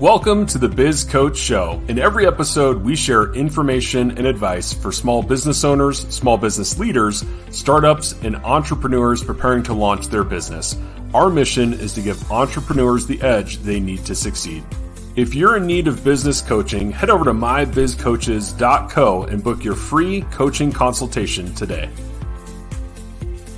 Welcome to the Biz Coach Show. In every episode, we share information and advice for small business owners, small business leaders, startups, and entrepreneurs preparing to launch their business. Our mission is to give entrepreneurs the edge they need to succeed. If you're in need of business coaching, head over to mybizcoaches.co and book your free coaching consultation today.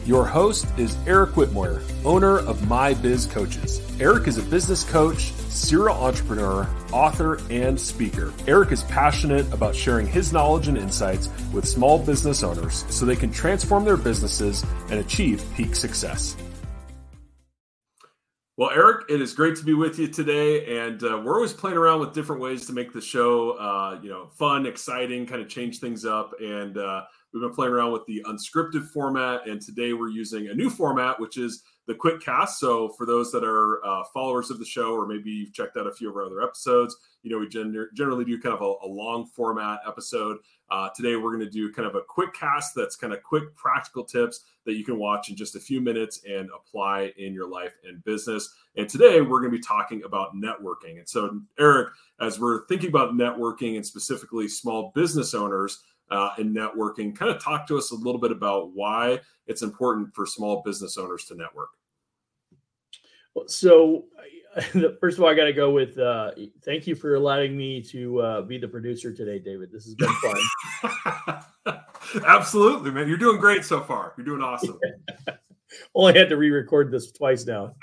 Your host is Eric Whitmore, owner of My Biz Coaches. Eric is a business coach, serial entrepreneur, author, and speaker. Eric is passionate about sharing his knowledge and insights with small business owners so they can transform their businesses and achieve peak success. Well, Eric, it is great to be with you today, and uh, we're always playing around with different ways to make the show, uh, you know, fun, exciting, kind of change things up. And uh, We've been playing around with the unscripted format, and today we're using a new format, which is the quick cast. So, for those that are uh, followers of the show, or maybe you've checked out a few of our other episodes, you know, we gen- generally do kind of a, a long format episode. Uh, today, we're going to do kind of a quick cast that's kind of quick, practical tips that you can watch in just a few minutes and apply in your life and business. And today, we're going to be talking about networking. And so, Eric, as we're thinking about networking and specifically small business owners, uh, and networking. Kind of talk to us a little bit about why it's important for small business owners to network. So, first of all, I got to go with uh, thank you for allowing me to uh, be the producer today, David. This has been fun. Absolutely, man. You're doing great so far. You're doing awesome. well, I had to re-record this twice now.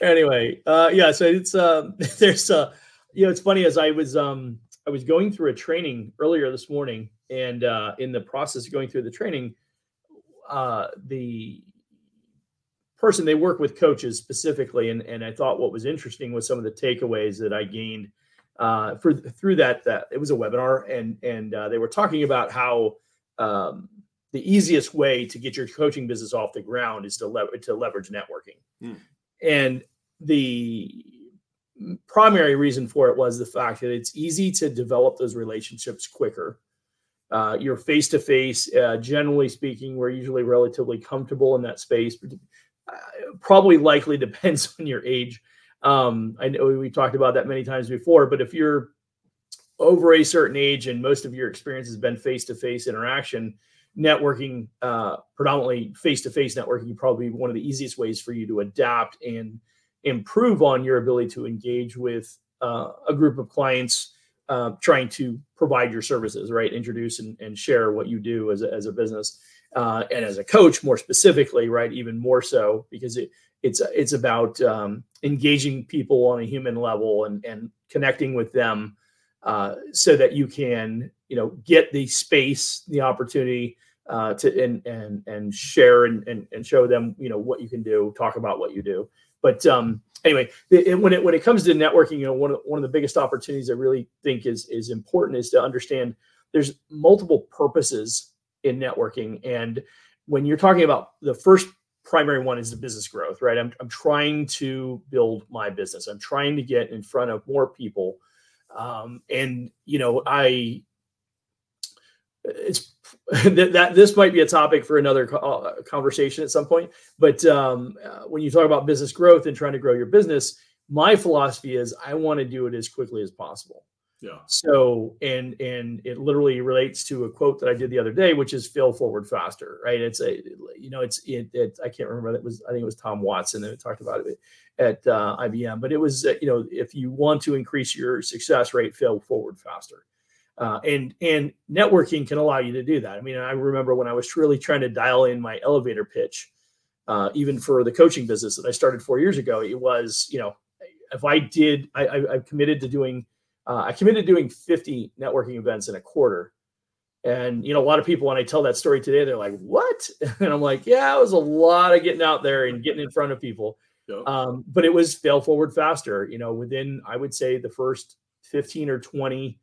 anyway, uh, yeah. So it's uh, there's uh, you know, it's funny as I was um, I was going through a training earlier this morning, and uh, in the process of going through the training, uh, the person they work with coaches specifically, and and I thought what was interesting was some of the takeaways that I gained uh, for through that. That it was a webinar, and and uh, they were talking about how. Um, the easiest way to get your coaching business off the ground is to, le- to leverage networking. Mm. And the primary reason for it was the fact that it's easy to develop those relationships quicker. Uh, you're face to face. Generally speaking, we're usually relatively comfortable in that space. Uh, probably likely depends on your age. Um, I know we talked about that many times before, but if you're over a certain age and most of your experience has been face to face interaction, networking, uh, predominantly face to face networking, probably one of the easiest ways for you to adapt and improve on your ability to engage with uh, a group of clients uh, trying to provide your services, right? Introduce and, and share what you do as a, as a business. Uh, and as a coach, more specifically, right? Even more so because it, it's it's about um, engaging people on a human level and and connecting with them uh, so that you can you know get the space, the opportunity uh, to and and and share and, and and show them you know what you can do, talk about what you do. But um, anyway, it, when it when it comes to networking, you know, one of one of the biggest opportunities I really think is is important is to understand there's multiple purposes in networking, and when you're talking about the first primary one is the business growth, right? I'm I'm trying to build my business. I'm trying to get in front of more people, um, and you know, I it's that, that, this might be a topic for another uh, conversation at some point. But um, uh, when you talk about business growth and trying to grow your business, my philosophy is I want to do it as quickly as possible. Yeah. So and and it literally relates to a quote that I did the other day, which is "fail forward faster." Right? It's a you know it's it, it I can't remember that was I think it was Tom Watson that talked about it at uh, IBM, but it was uh, you know if you want to increase your success rate, fail forward faster. Uh, and and networking can allow you to do that. I mean, I remember when I was really trying to dial in my elevator pitch, uh, even for the coaching business that I started four years ago. It was, you know, if I did, I, I, I committed to doing, uh, I committed to doing 50 networking events in a quarter. And you know, a lot of people when I tell that story today, they're like, "What?" And I'm like, "Yeah, it was a lot of getting out there and getting in front of people." Yep. Um, but it was fail forward faster. You know, within I would say the first 15 or 20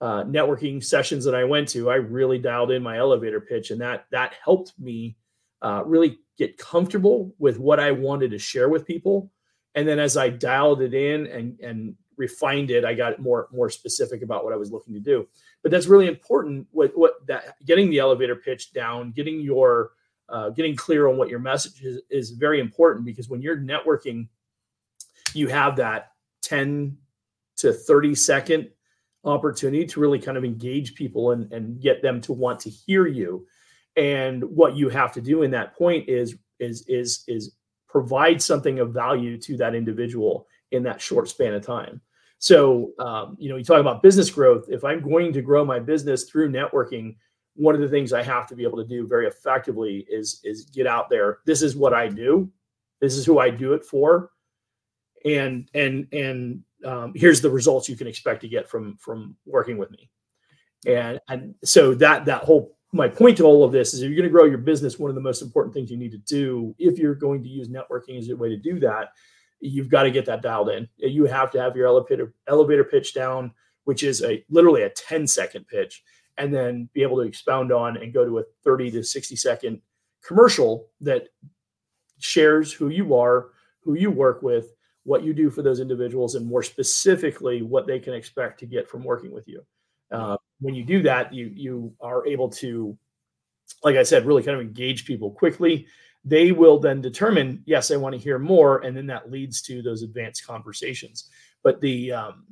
uh, networking sessions that I went to, I really dialed in my elevator pitch, and that that helped me uh, really get comfortable with what I wanted to share with people. And then as I dialed it in and and refined it, I got more more specific about what I was looking to do. But that's really important. What what that getting the elevator pitch down, getting your uh, getting clear on what your message is is very important because when you're networking, you have that 10 to 30 second opportunity to really kind of engage people and, and get them to want to hear you. And what you have to do in that point is is is is provide something of value to that individual in that short span of time. So, um, you know, you talk about business growth. If I'm going to grow my business through networking, one of the things I have to be able to do very effectively is is get out there. This is what I do. This is who I do it for, and and and um, here's the results you can expect to get from from working with me. And and so that that whole my point to all of this is if you're going to grow your business, one of the most important things you need to do if you're going to use networking as a way to do that, you've got to get that dialed in. You have to have your elevator elevator pitch down, which is a literally a 10 second pitch, and then be able to expound on and go to a 30 to 60 second commercial that shares who you are, who you work with, what you do for those individuals, and more specifically, what they can expect to get from working with you. Uh, when you do that, you you are able to, like I said, really kind of engage people quickly. They will then determine, yes, I want to hear more, and then that leads to those advanced conversations. But the um,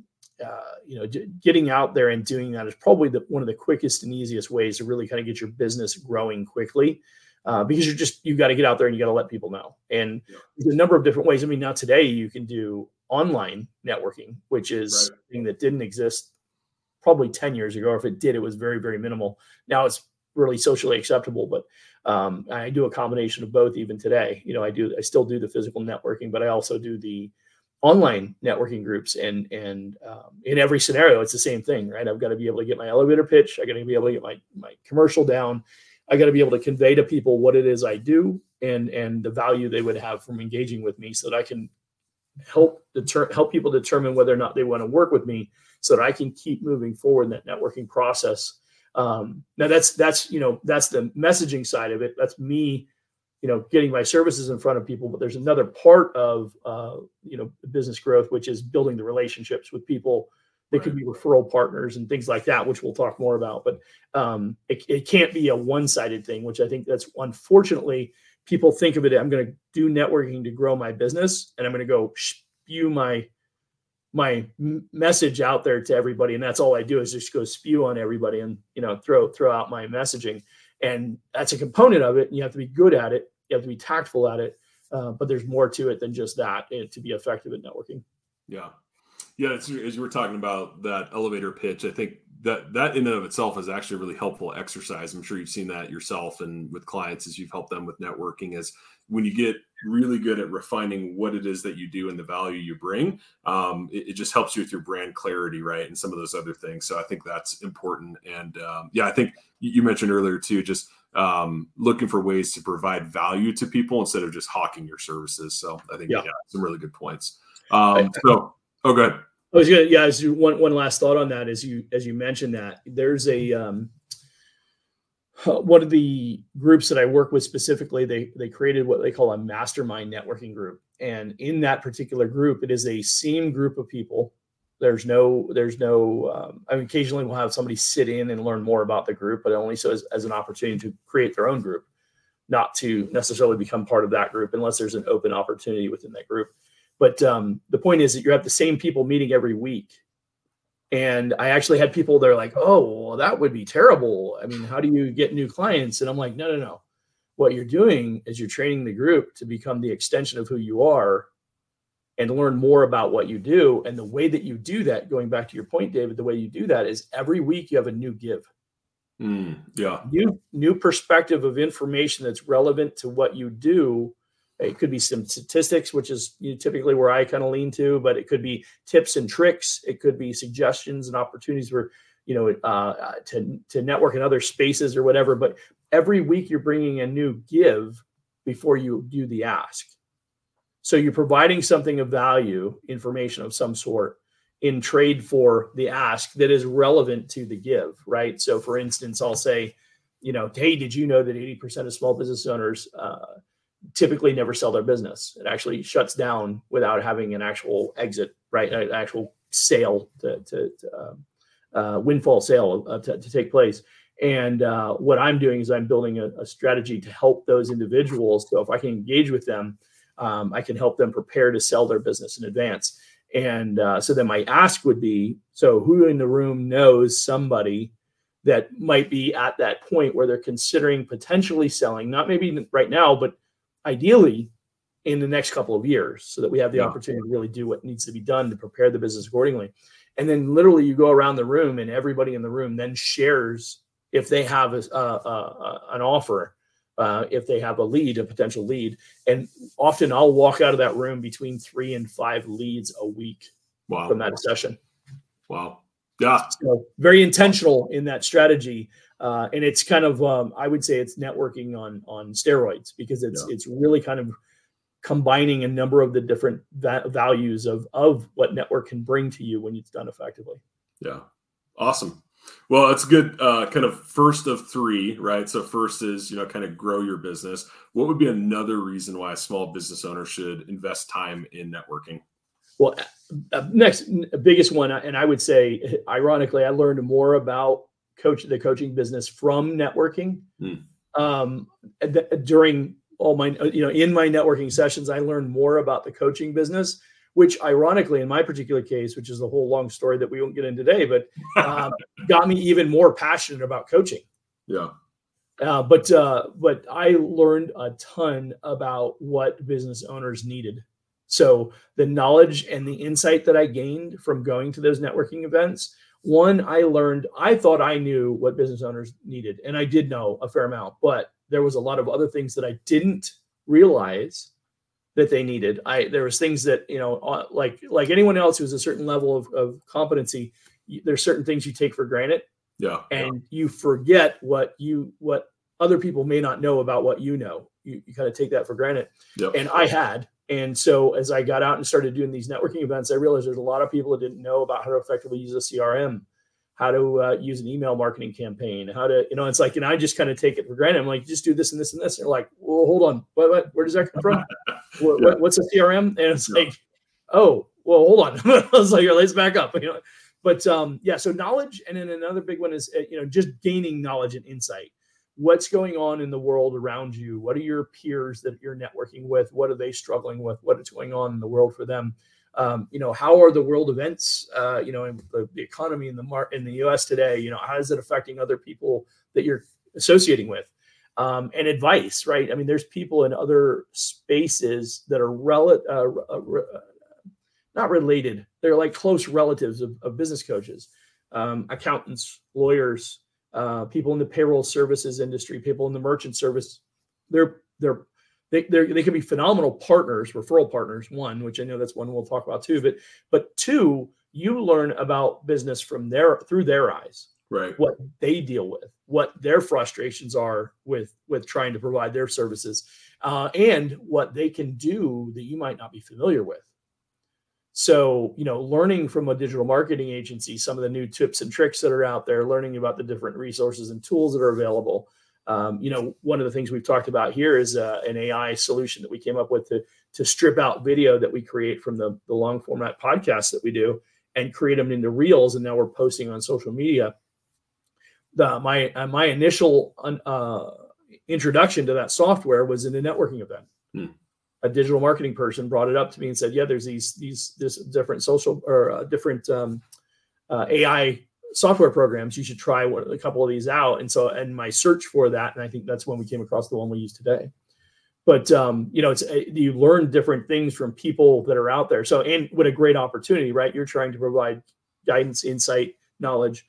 uh, you know, getting out there and doing that is probably the, one of the quickest and easiest ways to really kind of get your business growing quickly. Uh, because you're just you got to get out there and you got to let people know. And yeah. there's a number of different ways. I mean, now today you can do online networking, which is right. thing that didn't exist probably 10 years ago. Or if it did, it was very, very minimal. Now it's really socially acceptable, but um, I do a combination of both even today. You know, I do, I still do the physical networking, but I also do the online networking groups and, and um, in every scenario, it's the same thing, right? I've got to be able to get my elevator pitch. I got to be able to get my, my commercial down. I got to be able to convey to people what it is I do and, and the value they would have from engaging with me so that I can help deter- help people determine whether or not they want to work with me so that I can keep moving forward in that networking process. Um, now that's that's you know that's the messaging side of it. That's me, you know, getting my services in front of people. But there's another part of uh, you know business growth, which is building the relationships with people. They right. could be referral partners and things like that, which we'll talk more about. But um, it, it can't be a one-sided thing, which I think that's unfortunately people think of it. I'm going to do networking to grow my business, and I'm going to go spew my my message out there to everybody and that's all i do is just go spew on everybody and you know throw throw out my messaging and that's a component of it and you have to be good at it you have to be tactful at it uh, but there's more to it than just that eh, to be effective at networking yeah yeah as you were talking about that elevator pitch i think that that in and of itself is actually a really helpful exercise i'm sure you've seen that yourself and with clients as you've helped them with networking is when you get really good at refining what it is that you do and the value you bring, um, it, it, just helps you with your brand clarity, right? And some of those other things. So I think that's important. And um, yeah, I think you mentioned earlier too, just um, looking for ways to provide value to people instead of just hawking your services. So I think yeah, yeah some really good points. Um, so, oh, good. I was gonna, yeah. As you, one one last thought on that, as you as you mentioned that there's a um, one of the groups that I work with specifically, they they created what they call a mastermind networking group, and in that particular group, it is a same group of people. There's no there's no. Um, I mean, occasionally we'll have somebody sit in and learn more about the group, but only so as, as an opportunity to create their own group, not to necessarily become part of that group unless there's an open opportunity within that group. But um, the point is that you have the same people meeting every week and I actually had people that are like, oh, well, that would be terrible. I mean, how do you get new clients? And I'm like, no, no, no. What you're doing is you're training the group to become the extension of who you are and learn more about what you do. And the way that you do that, going back to your point, David, the way you do that is every week you have a new give. Mm, yeah. New new perspective of information that's relevant to what you do it could be some statistics, which is you know, typically where I kind of lean to, but it could be tips and tricks. It could be suggestions and opportunities for you know uh, to to network in other spaces or whatever. But every week you're bringing a new give before you do the ask. So you're providing something of value, information of some sort, in trade for the ask that is relevant to the give, right? So, for instance, I'll say, you know, hey, did you know that 80% of small business owners uh, typically never sell their business. It actually shuts down without having an actual exit, right? An actual sale to, to, to uh, uh, windfall sale uh, to, to, take place. And uh, what I'm doing is I'm building a, a, strategy to help those individuals. So if I can engage with them, um, I can help them prepare to sell their business in advance. And uh, so then my ask would be so who in the room knows somebody that might be at that point where they're considering potentially selling, not maybe right now, but ideally in the next couple of years, so that we have the yeah. opportunity to really do what needs to be done to prepare the business accordingly. And then literally you go around the room and everybody in the room then shares if they have a, a, a, an offer uh, if they have a lead, a potential lead. And often I'll walk out of that room between three and five leads a week wow. from that session. Wow. Yeah. So very intentional in that strategy. Uh, and it's kind of, um, I would say it's networking on, on steroids because it's, yeah. it's really kind of combining a number of the different va- values of, of what network can bring to you when it's done effectively. Yeah. Awesome. Well, it's good. Uh, kind of first of three, right? So first is you know kind of grow your business. What would be another reason why a small business owner should invest time in networking? Well, uh, uh next biggest one, and I would say, ironically, I learned more about coach the coaching business from networking. Hmm. Um, th- during all my you know in my networking sessions, I learned more about the coaching business which ironically in my particular case which is the whole long story that we won't get into today but um, got me even more passionate about coaching yeah uh, but uh, but i learned a ton about what business owners needed so the knowledge and the insight that i gained from going to those networking events one i learned i thought i knew what business owners needed and i did know a fair amount but there was a lot of other things that i didn't realize that they needed. I there was things that you know uh, like like anyone else who's a certain level of, of competency. There's certain things you take for granted. Yeah. And yeah. you forget what you what other people may not know about what you know. You, you kind of take that for granted. Yep. And I had. And so as I got out and started doing these networking events, I realized there's a lot of people that didn't know about how to effectively use a CRM how to uh, use an email marketing campaign, how to, you know, it's like, and I just kind of take it for granted. I'm like, just do this and this and this. And they're like, well, hold on, what, what where does that come from? what, yeah. what's a CRM? And it's yeah. like, oh, well, hold on. I was like, let's back up. You know, but um, yeah, so knowledge, and then another big one is, uh, you know, just gaining knowledge and insight. What's going on in the world around you? What are your peers that you're networking with? What are they struggling with? What is going on in the world for them? um, you know, how are the world events, uh, you know, in the, the, economy in the mar- in the U.S. today? You know, how is it affecting other people that you're associating with? Um, and advice, right? I mean, there's people in other spaces that are rel- uh, uh, uh, not related. They're like close relatives of, of business coaches, um, accountants, lawyers, uh, people in the payroll services industry, people in the merchant service. They're they're they they can be phenomenal partners, referral partners. One, which I know that's one we'll talk about too. But but two, you learn about business from their through their eyes, right? What they deal with, what their frustrations are with with trying to provide their services, uh, and what they can do that you might not be familiar with. So, you know, learning from a digital marketing agency, some of the new tips and tricks that are out there, learning about the different resources and tools that are available, um, you know, one of the things we've talked about here is uh, an AI solution that we came up with to, to strip out video that we create from the, the long format podcasts that we do and create them into reels. And now we're posting on social media. The, my uh, my initial uh, introduction to that software was in a networking event. Hmm. A digital marketing person brought it up to me and said, "Yeah, there's these these this different social or uh, different um, uh, AI software programs, you should try one, a couple of these out. And so, and my search for that, and I think that's when we came across the one we use today. But um, you know, it's uh, you learn different things from people that are out there. So, and what a great opportunity, right? You're trying to provide guidance, insight, knowledge.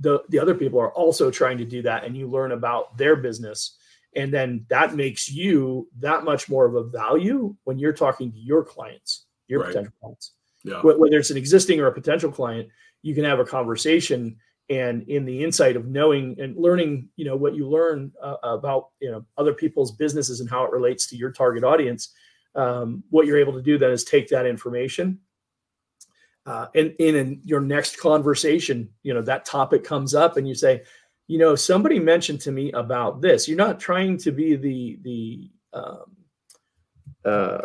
The the other people are also trying to do that, and you learn about their business, and then that makes you that much more of a value when you're talking to your clients, your right. potential clients. Yeah. Whether it's an existing or a potential client, you can have a conversation and in the insight of knowing and learning you know what you learn uh, about you know other people's businesses and how it relates to your target audience um, what you're able to do then is take that information uh, and in, in your next conversation you know that topic comes up and you say you know somebody mentioned to me about this you're not trying to be the the um, uh,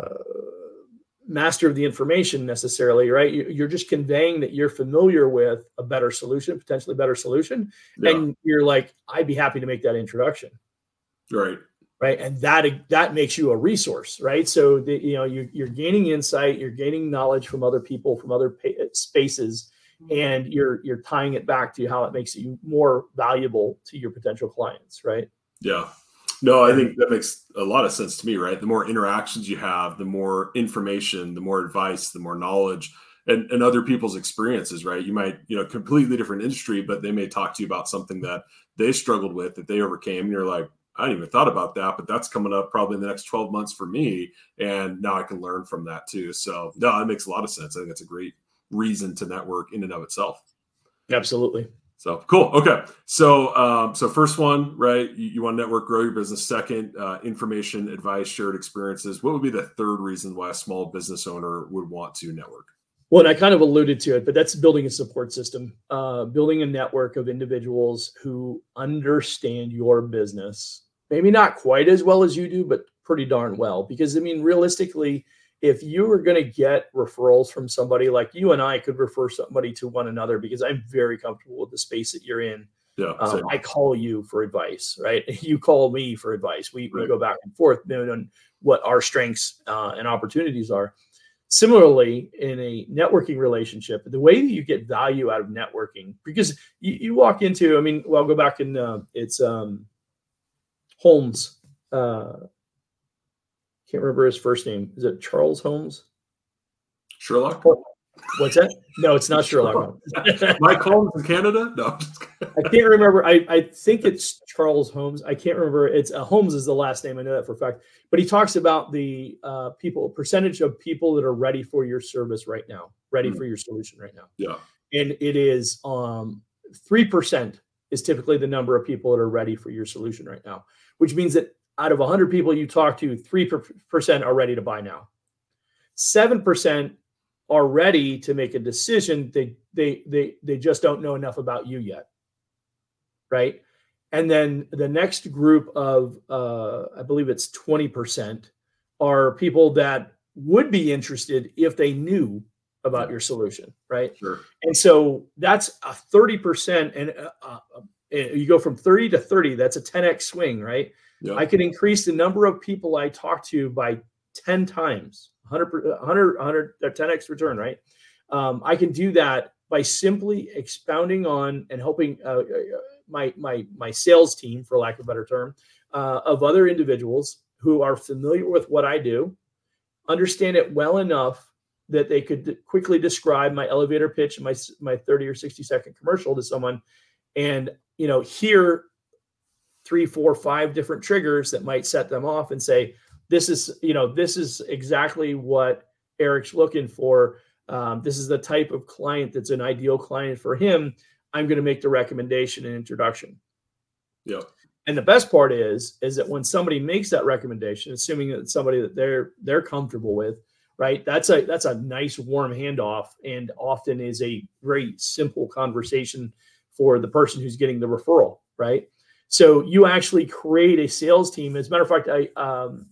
master of the information necessarily, right? You're just conveying that you're familiar with a better solution, potentially better solution, yeah. and you're like, I'd be happy to make that introduction. Right. right and that that makes you a resource right so the, you know you're, you're gaining insight you're gaining knowledge from other people from other spaces and you're you're tying it back to how it makes you more valuable to your potential clients right yeah no i think that makes a lot of sense to me right the more interactions you have the more information the more advice the more knowledge and, and other people's experiences right you might you know completely different industry but they may talk to you about something that they struggled with that they overcame and you're like I didn't even thought about that, but that's coming up probably in the next 12 months for me. And now I can learn from that too. So no, that makes a lot of sense. I think that's a great reason to network in and of itself. Absolutely. So cool. Okay. So, um, so first one, right? You, you, want to network, grow your business. Second, uh, information, advice, shared experiences. What would be the third reason why a small business owner would want to network? Well, and I kind of alluded to it, but that's building a support system, uh, building a network of individuals who understand your business. Maybe not quite as well as you do, but pretty darn well. Because I mean, realistically, if you were going to get referrals from somebody like you and I could refer somebody to one another because I'm very comfortable with the space that you're in. Yeah, um, I call you for advice, right? You call me for advice. We, right. we go back and forth on what our strengths uh, and opportunities are. Similarly, in a networking relationship, the way that you get value out of networking, because you, you walk into, I mean, well, I'll go back and uh, it's um, Holmes. Uh, can't remember his first name. Is it Charles Holmes? Sherlock. What's that? No, it's not Sherlock. Mike Holmes in Canada? No, I can't remember. I, I think it's Charles Holmes. I can't remember. It's uh, Holmes is the last name. I know that for a fact. But he talks about the uh, people percentage of people that are ready for your service right now, ready mm-hmm. for your solution right now. Yeah, and it is um three percent is typically the number of people that are ready for your solution right now, which means that out of 100 people you talk to, 3% are ready to buy now. 7% are ready to make a decision. They, they, they, they just don't know enough about you yet. Right. And then the next group of, uh, I believe it's 20%, are people that would be interested if they knew about your solution. Right. Sure. And so that's a 30%. And uh, uh, you go from 30 to 30, that's a 10x swing. Right I can increase the number of people I talk to by 10 times, 100, 100, 100 10x return, right? Um, I can do that by simply expounding on and helping uh, uh, my, my, my sales team, for lack of a better term, uh, of other individuals who are familiar with what I do, understand it well enough that they could quickly describe my elevator pitch, and my, my 30 or 60 second commercial to someone and, you know, hear three, four, five different triggers that might set them off and say, this is, you know, this is exactly what Eric's looking for. Um, this is the type of client that's an ideal client for him. I'm going to make the recommendation and introduction. Yeah. And the best part is, is that when somebody makes that recommendation, assuming that it's somebody that they're they're comfortable with, right? That's a that's a nice warm handoff, and often is a very simple conversation for the person who's getting the referral, right? So you actually create a sales team. As a matter of fact, I um,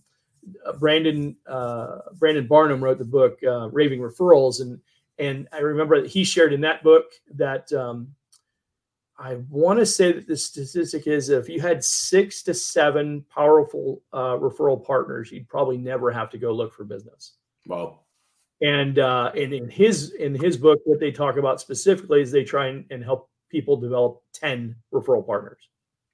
Brandon uh, Brandon Barnum wrote the book uh, Raving Referrals, and and I remember that he shared in that book that um, I want to say that the statistic is if you had six to seven powerful uh, referral partners, you'd probably never have to go look for business. Wow. And uh, and in his in his book, what they talk about specifically is they try and, and help people develop ten referral partners.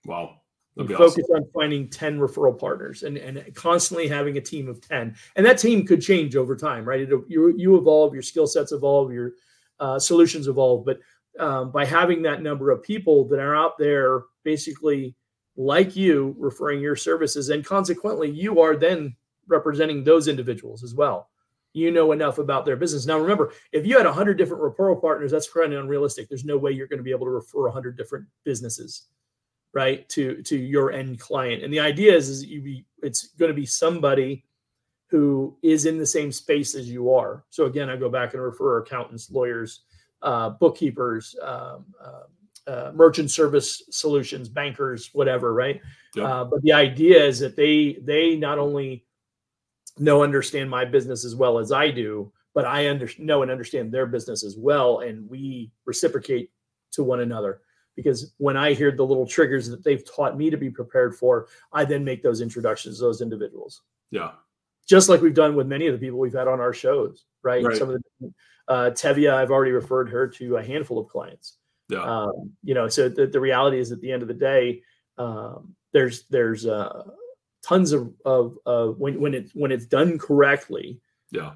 Wow. focus awesome. on finding 10 referral partners and, and constantly having a team of 10. And that team could change over time, right? It, you, you evolve, your skill sets evolve, your uh, solutions evolve. But um, by having that number of people that are out there basically like you referring your services, and consequently, you are then representing those individuals as well. You know enough about their business. Now, remember, if you had 100 different referral partners, that's kind of unrealistic. There's no way you're going to be able to refer 100 different businesses right to to your end client. And the idea is is you be it's going to be somebody who is in the same space as you are. So again i go back and refer accountants lawyers uh, bookkeepers um, uh, uh, merchant service solutions bankers whatever right? Uh, but the idea is that they they not only know understand my business as well as i do but i under, know and understand their business as well and we reciprocate to one another because when I hear the little triggers that they've taught me to be prepared for, I then make those introductions to those individuals. Yeah. Just like we've done with many of the people we've had on our shows, right? Right. Some of the uh, Tevia, I've already referred her to a handful of clients. Yeah. Um, you know, so the, the reality is at the end of the day, um, there's there's uh, tons of of uh, when when it when it's done correctly, yeah.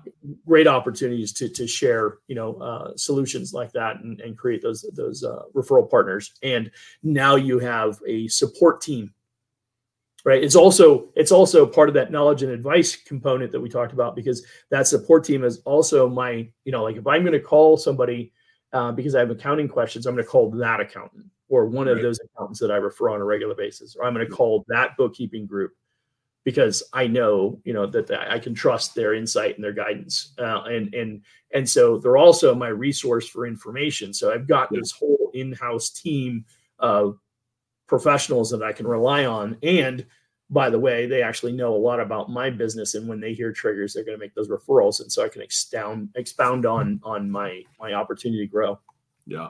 great opportunities to to share you know uh, solutions like that and, and create those those uh, referral partners. And now you have a support team, right? It's also it's also part of that knowledge and advice component that we talked about because that support team is also my you know like if I'm going to call somebody uh, because I have accounting questions, I'm going to call that accountant or one of those accountants that I refer on a regular basis, or I'm going to call that bookkeeping group because I know, you know, that, I can trust their insight and their guidance, uh, and and and so they're also my resource for information. So I've got this whole in-house team of professionals that I can rely on, and by the way, they actually know a lot about my business, and when they hear triggers, they're going to make those referrals, and so I can expound expound on on my my opportunity to grow. Yeah.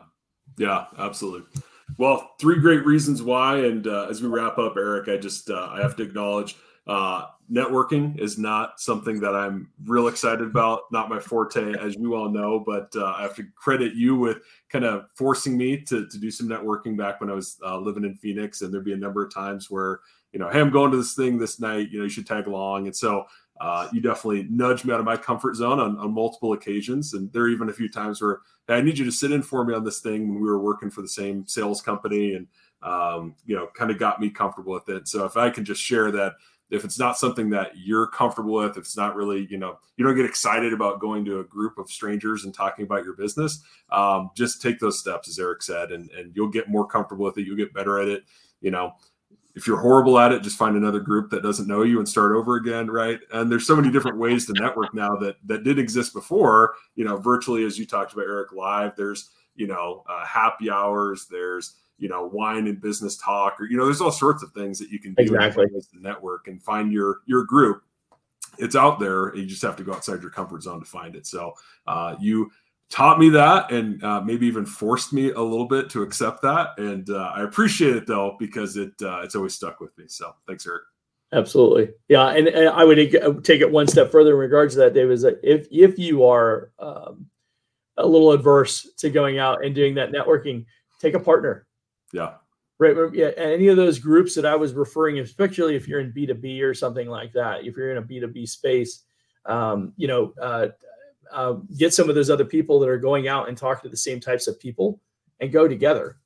Yeah, absolutely. Well, three great reasons why. And uh, as we wrap up, Eric, I just uh, I have to acknowledge uh, networking is not something that I'm real excited about. Not my forte, as you all know. But uh, I have to credit you with kind of forcing me to to do some networking back when I was uh, living in Phoenix. And there'd be a number of times where you know, hey, I'm going to this thing this night. You know, you should tag along. And so uh, you definitely nudged me out of my comfort zone on, on multiple occasions. And there are even a few times where hey, I need you to sit in for me on this thing when we were working for the same sales company and, um, you know, kind of got me comfortable with it. So if I can just share that, if it's not something that you're comfortable with, if it's not really, you know, you don't get excited about going to a group of strangers and talking about your business, um, just take those steps, as Eric said, and, and you'll get more comfortable with it. You'll get better at it. You know, if you're horrible at it, just find another group that doesn't know you and start over again, right? And there's so many different ways to network now that that did exist before. You know, virtually as you talked about Eric Live. There's you know uh, happy hours. There's you know wine and business talk, or you know, there's all sorts of things that you can do Exactly. as the network and find your your group. It's out there. You just have to go outside your comfort zone to find it. So uh, you taught me that and uh, maybe even forced me a little bit to accept that and uh, i appreciate it though because it uh, it's always stuck with me so thanks eric Absolutely, yeah, and, and I would take it one step further in regards to that, Dave. Is that if if you are um, a little adverse to going out and doing that networking, take a partner. Yeah Right, yeah. Any of those groups that I was referring, especially if you're in B two B or something like that, if you're in a B two B space, um, you know, uh, uh, get some of those other people that are going out and talk to the same types of people, and go together.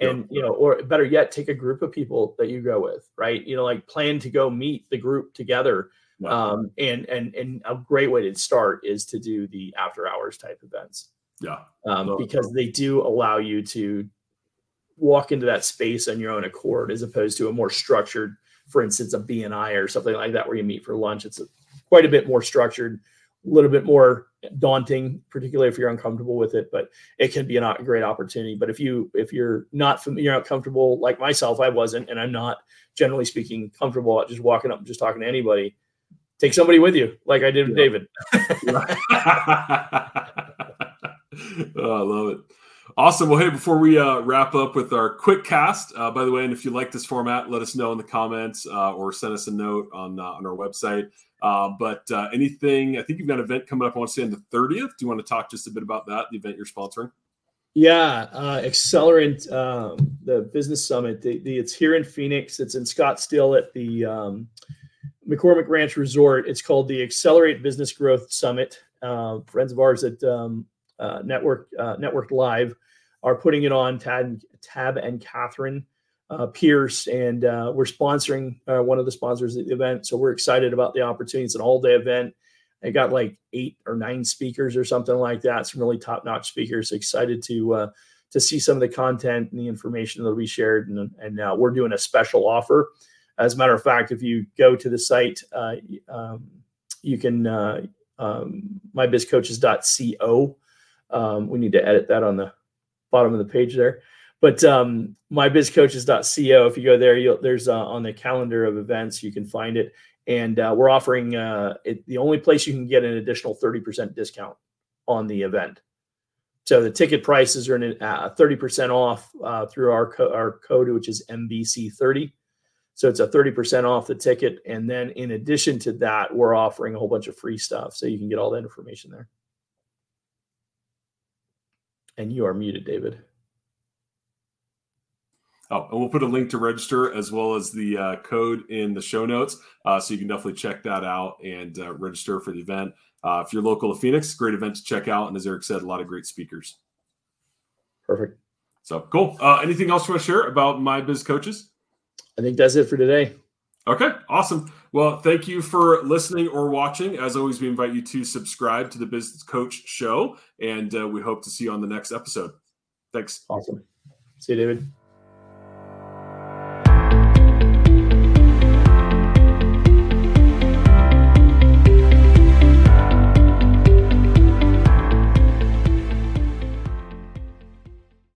And you know, or better yet, take a group of people that you go with, right? You know, like plan to go meet the group together. Yeah. Um, and and and a great way to start is to do the after hours type events yeah um, because they do allow you to walk into that space on your own accord as opposed to a more structured for instance a bni or something like that where you meet for lunch it's a, quite a bit more structured a little bit more daunting particularly if you're uncomfortable with it but it can be a great opportunity but if you if you're not familiar you're not comfortable like myself i wasn't and i'm not generally speaking comfortable at just walking up and just talking to anybody take somebody with you like i did with Yeah. david oh, I love it. Awesome. Well, hey, before we uh, wrap up with our quick cast, uh, by the way, and if you like this format, let us know in the comments uh, or send us a note on uh, on our website. Uh, but uh, anything, I think you've got an event coming up. I want to say on the 30th. Do you want to talk just a bit about that, the event you're sponsoring? Yeah, uh, Accelerant, um, the business summit. The, the, it's here in Phoenix. It's in Scottsdale at the um, McCormick Ranch Resort. It's called the Accelerate Business Growth Summit. Friends of ours at um, uh, Network uh, Network Live are putting it on. Tab, Tab and Catherine uh, Pierce, and uh, we're sponsoring uh, one of the sponsors of the event. So we're excited about the opportunity. It's an all day event. They got like eight or nine speakers or something like that. Some really top notch speakers. Excited to uh, to see some of the content and the information that'll be shared. And and we're doing a special offer. As a matter of fact, if you go to the site, uh, um, you can uh, um, mybizcoaches.co. Um, we need to edit that on the bottom of the page there. But um, mybizcoaches.co. If you go there, there's uh, on the calendar of events you can find it and uh, we're offering uh, it, the only place you can get an additional 30% discount on the event So the ticket prices are uh, 30% off uh, through our, co- our code, which is MBC30. So it's a 30% off the ticket. And then in addition to that, we're offering a whole bunch of free stuff. So you can get all that information there. And you are muted, David. Oh, and we'll put a link to register as well as the uh, code in the show notes. Uh, so you can definitely check that out and uh, register for the event. Uh, if you're local to Phoenix, great event to check out. And as Eric said, a lot of great speakers. Perfect. So cool. Uh, anything else you want to share about my biz coaches? I think that's it for today. Okay, awesome. Well, thank you for listening or watching. As always, we invite you to subscribe to the Business Coach Show, and uh, we hope to see you on the next episode. Thanks. Awesome. See you, David.